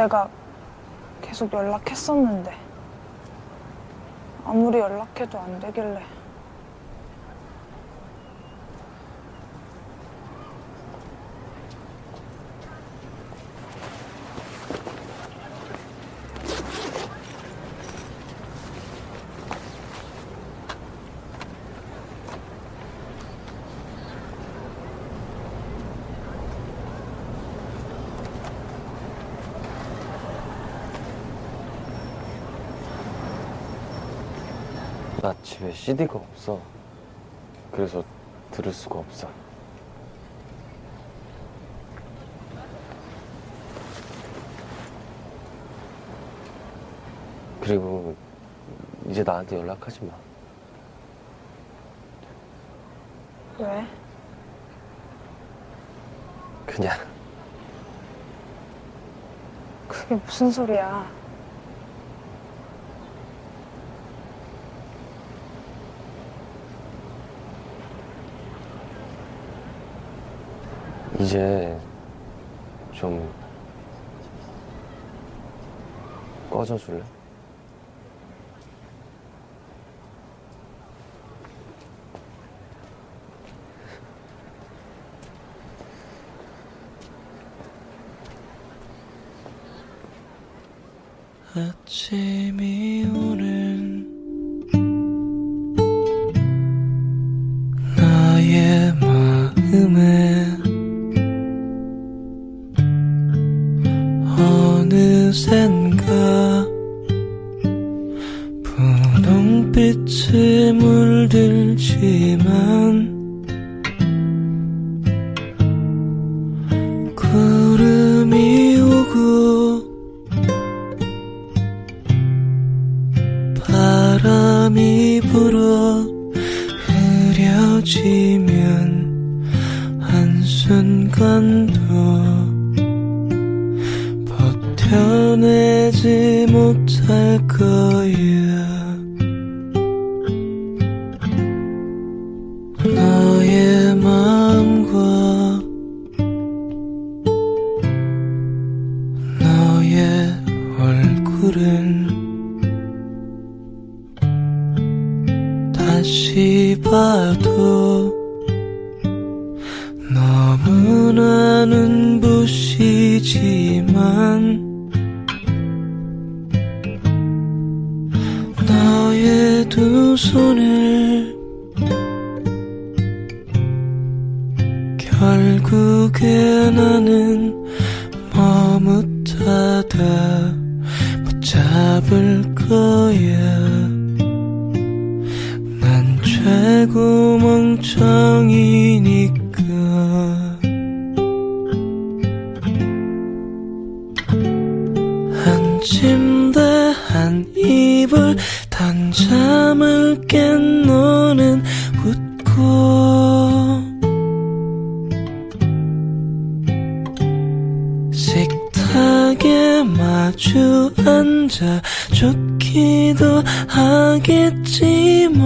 그때가 계속 연락했었는데 아무리 연락해도 안 되길래 나 집에 CD가 없어. 그래서 들을 수가 없어. 그리고 이제 나한테 연락하지 마. 왜? 그냥 그게 무슨 소리야? 이제 좀 꺼져 줄래? 아침이 너무나 눈부시지만 너의 두 손을 결국에 나는 머뭇하다 붙잡을 거야. 난 최고 멍청 깬 너는 웃고. 식탁에 마주 앉아 좋기도 하겠지만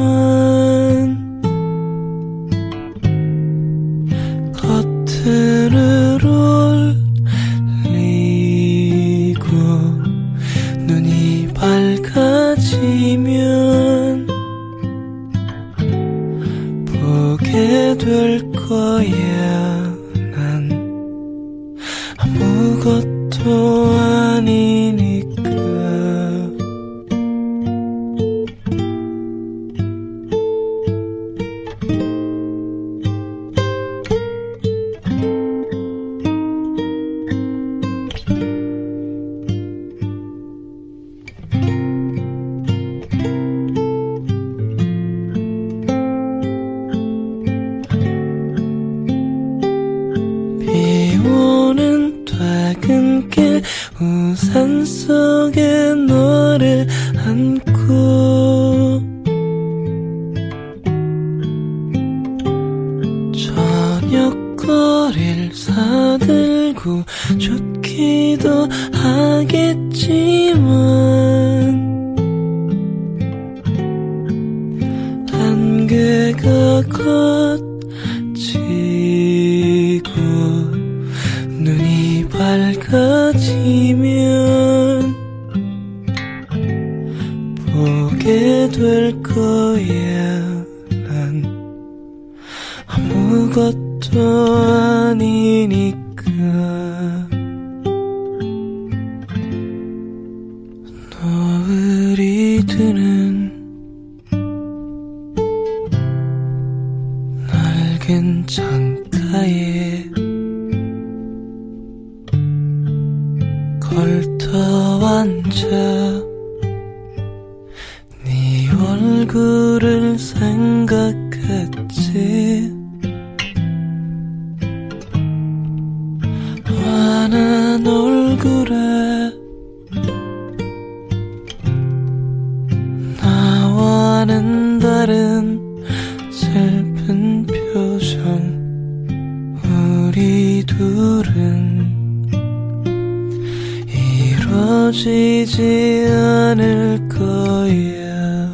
지워지지 않을 거야.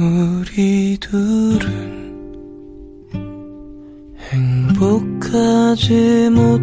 우리 둘은 행복하지 못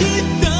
보고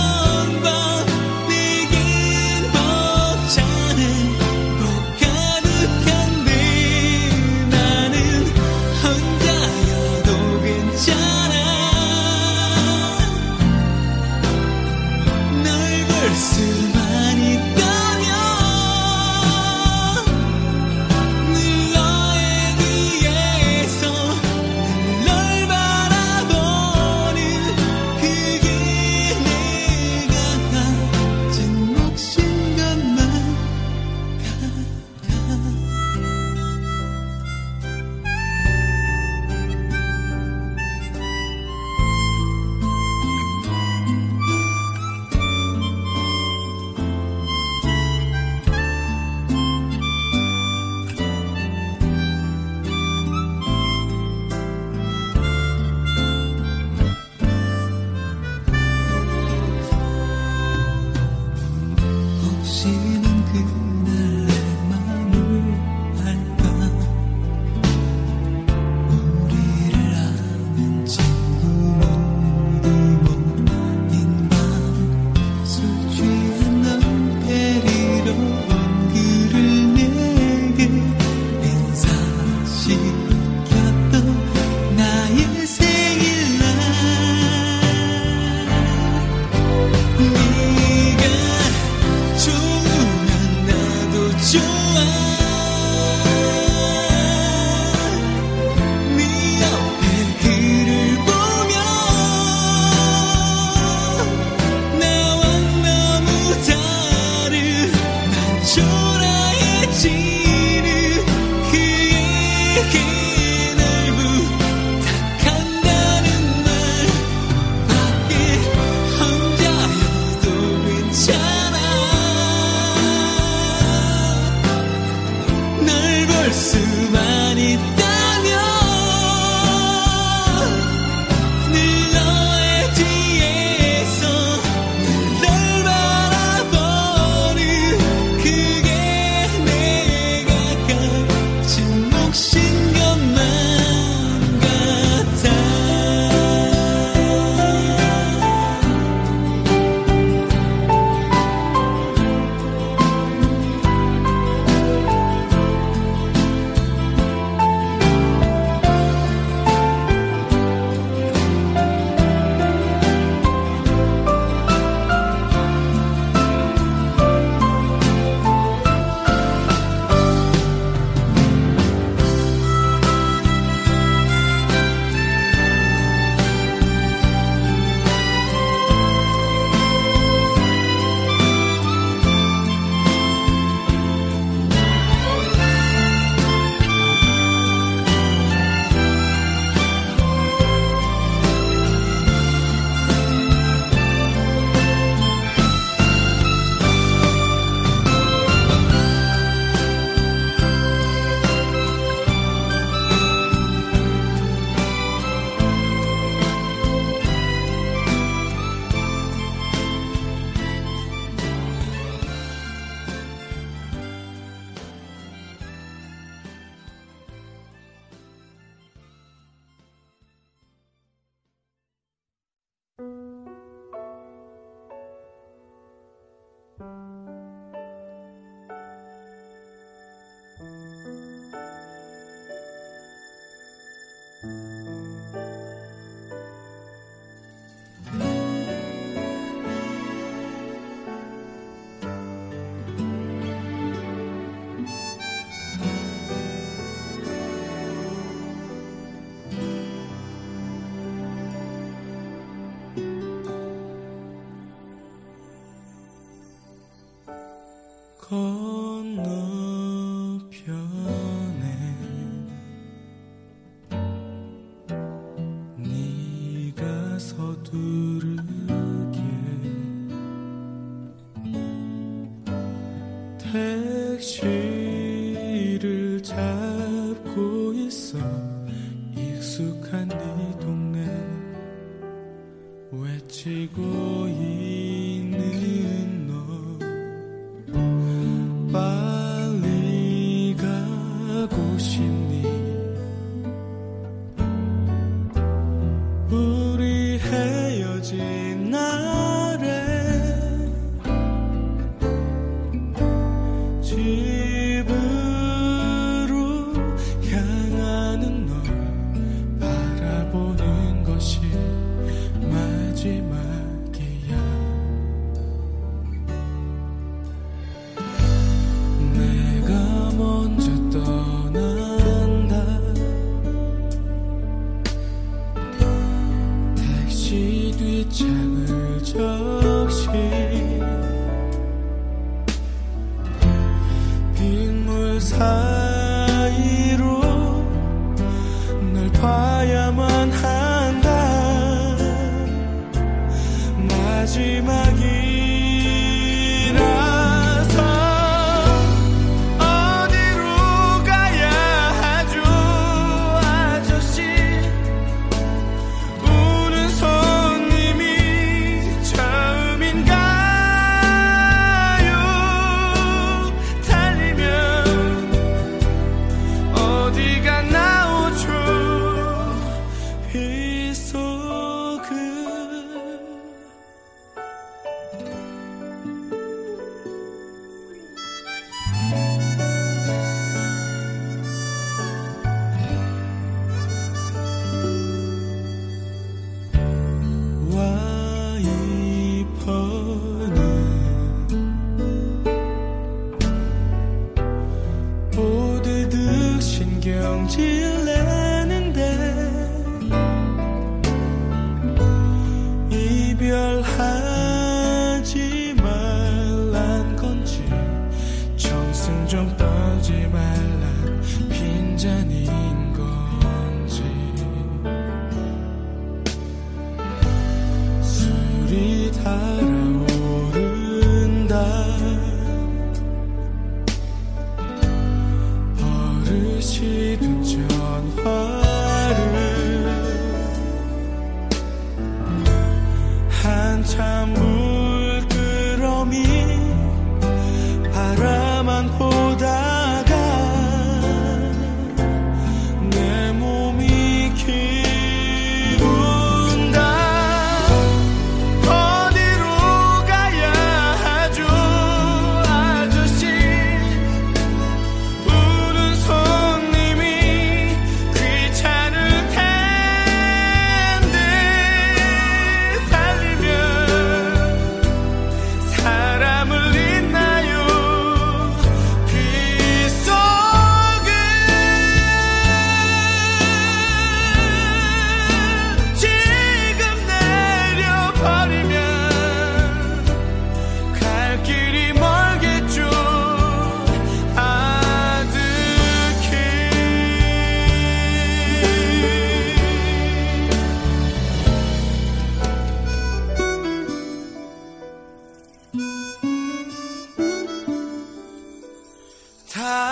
How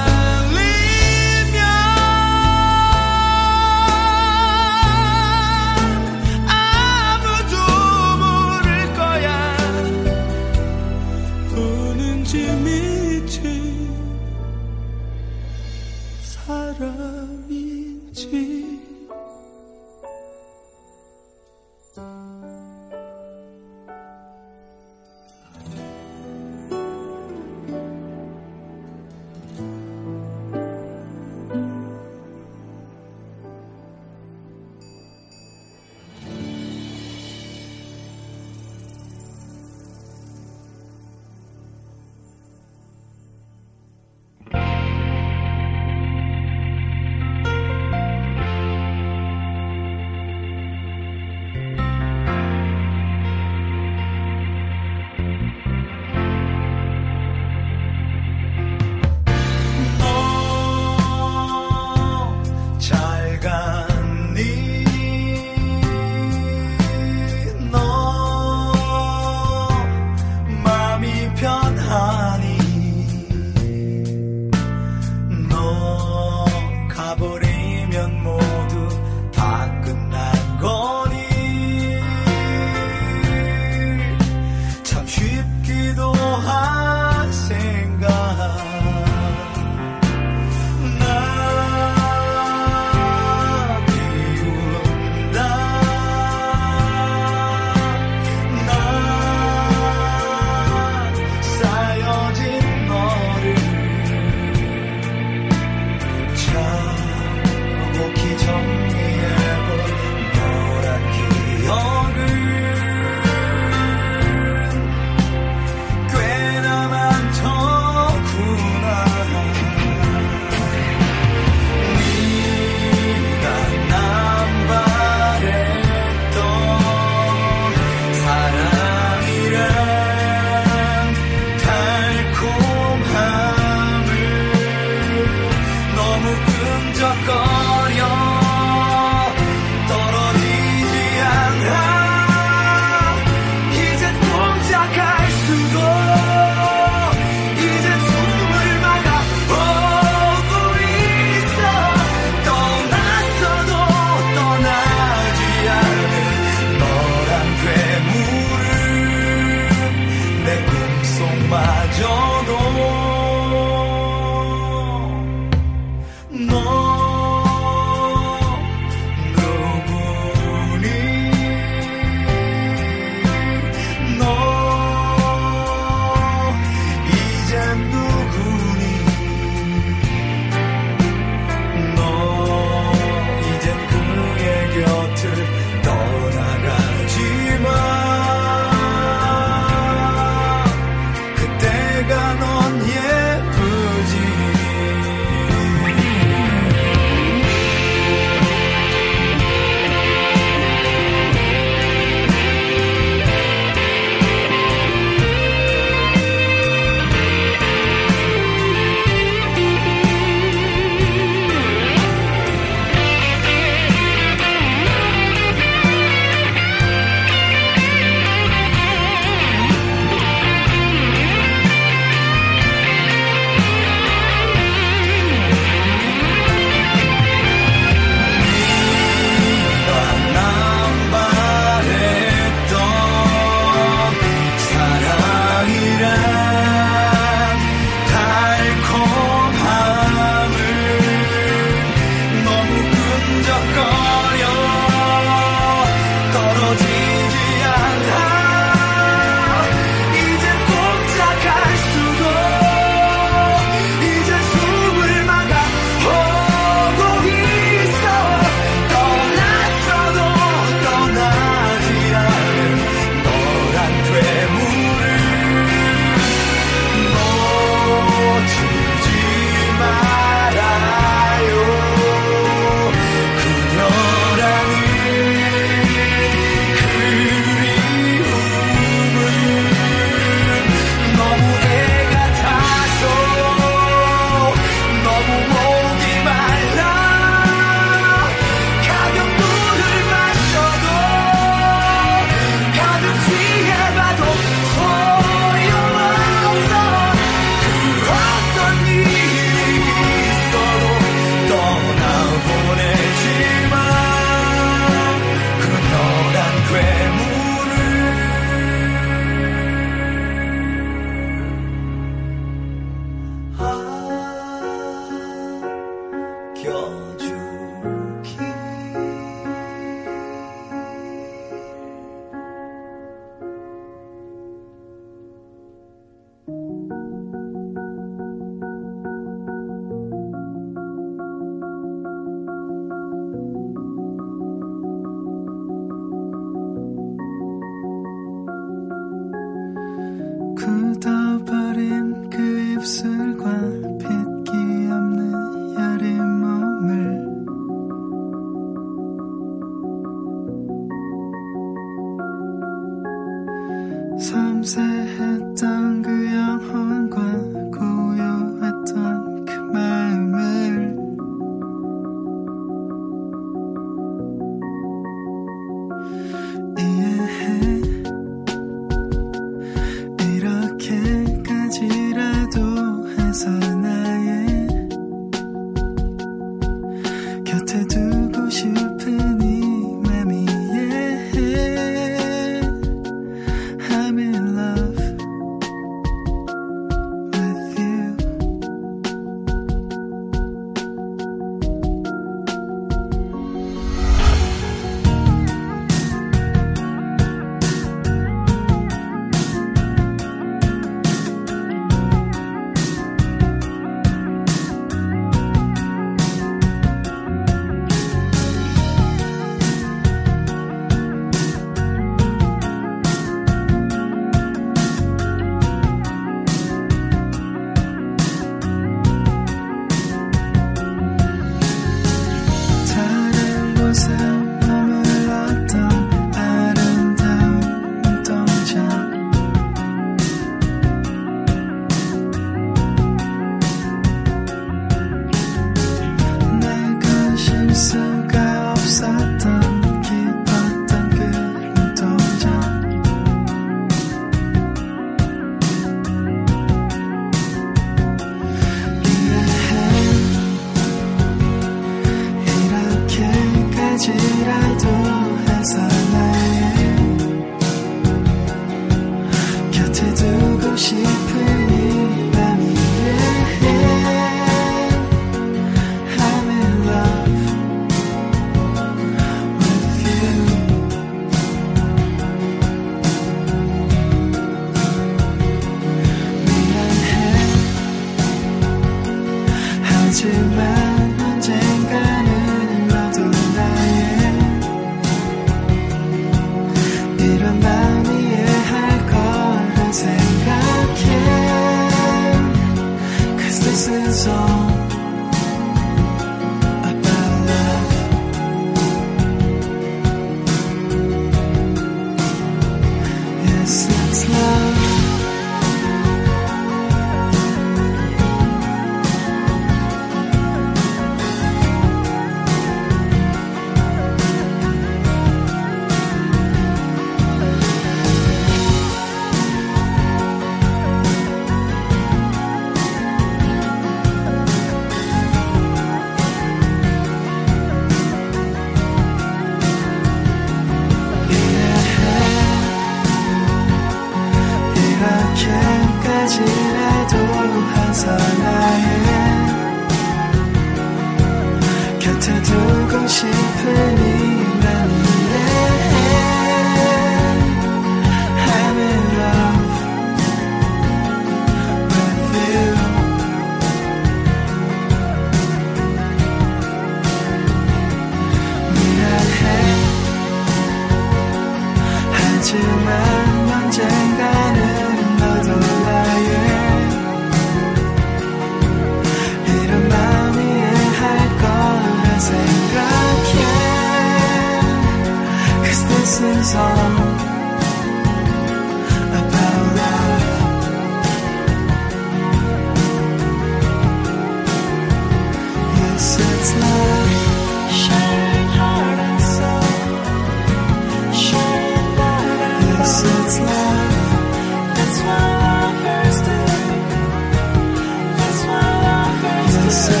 the.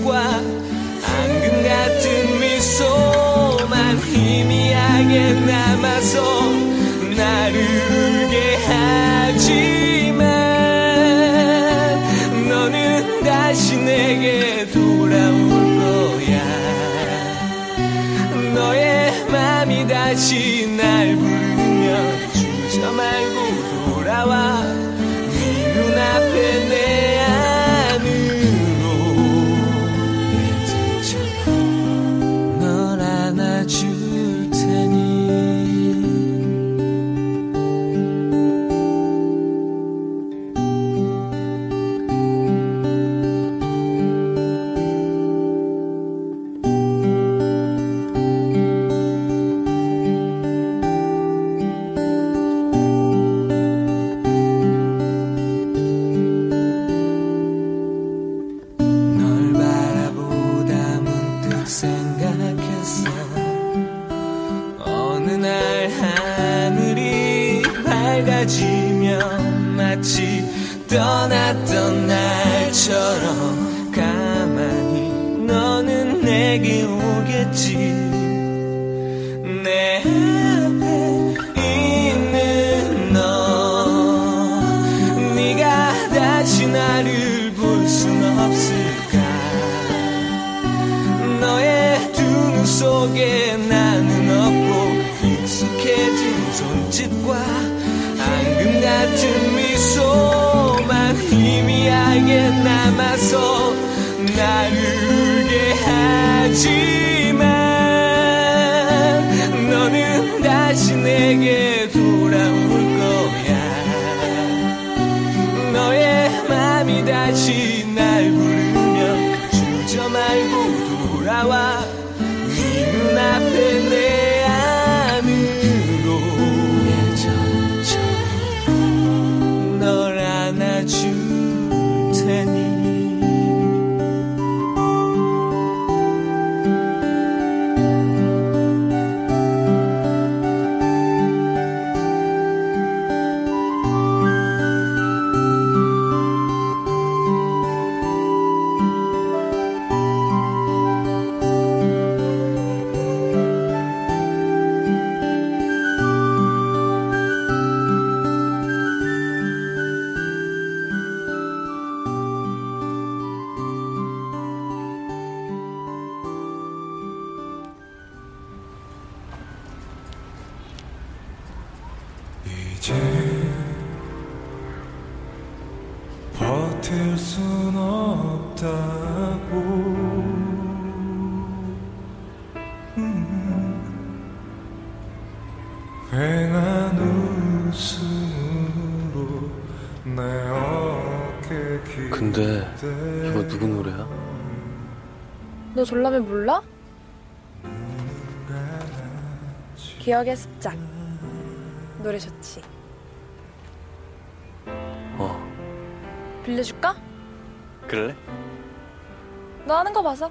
손짓과 앙금 같은 미소만 희미하게 남아서 나를 울게 하지만 너는 다시 내게 돌아올 거야. 너의 맘이 다시 나를 볼 순 없을까? 너의 두 눈 속에 나는 없고 익숙해진 손짓과 앙금 같은 미소만 희미하게 남아서 나를 울게 하지만 너는 다시 내게 휑한 웃음으로 내 어깨 근데 이거 누구 노래야? 너 졸라면 몰라? 기억의 습작. 노래 좋지. 어 빌려줄까? 그래? 너 하는 거 봐서.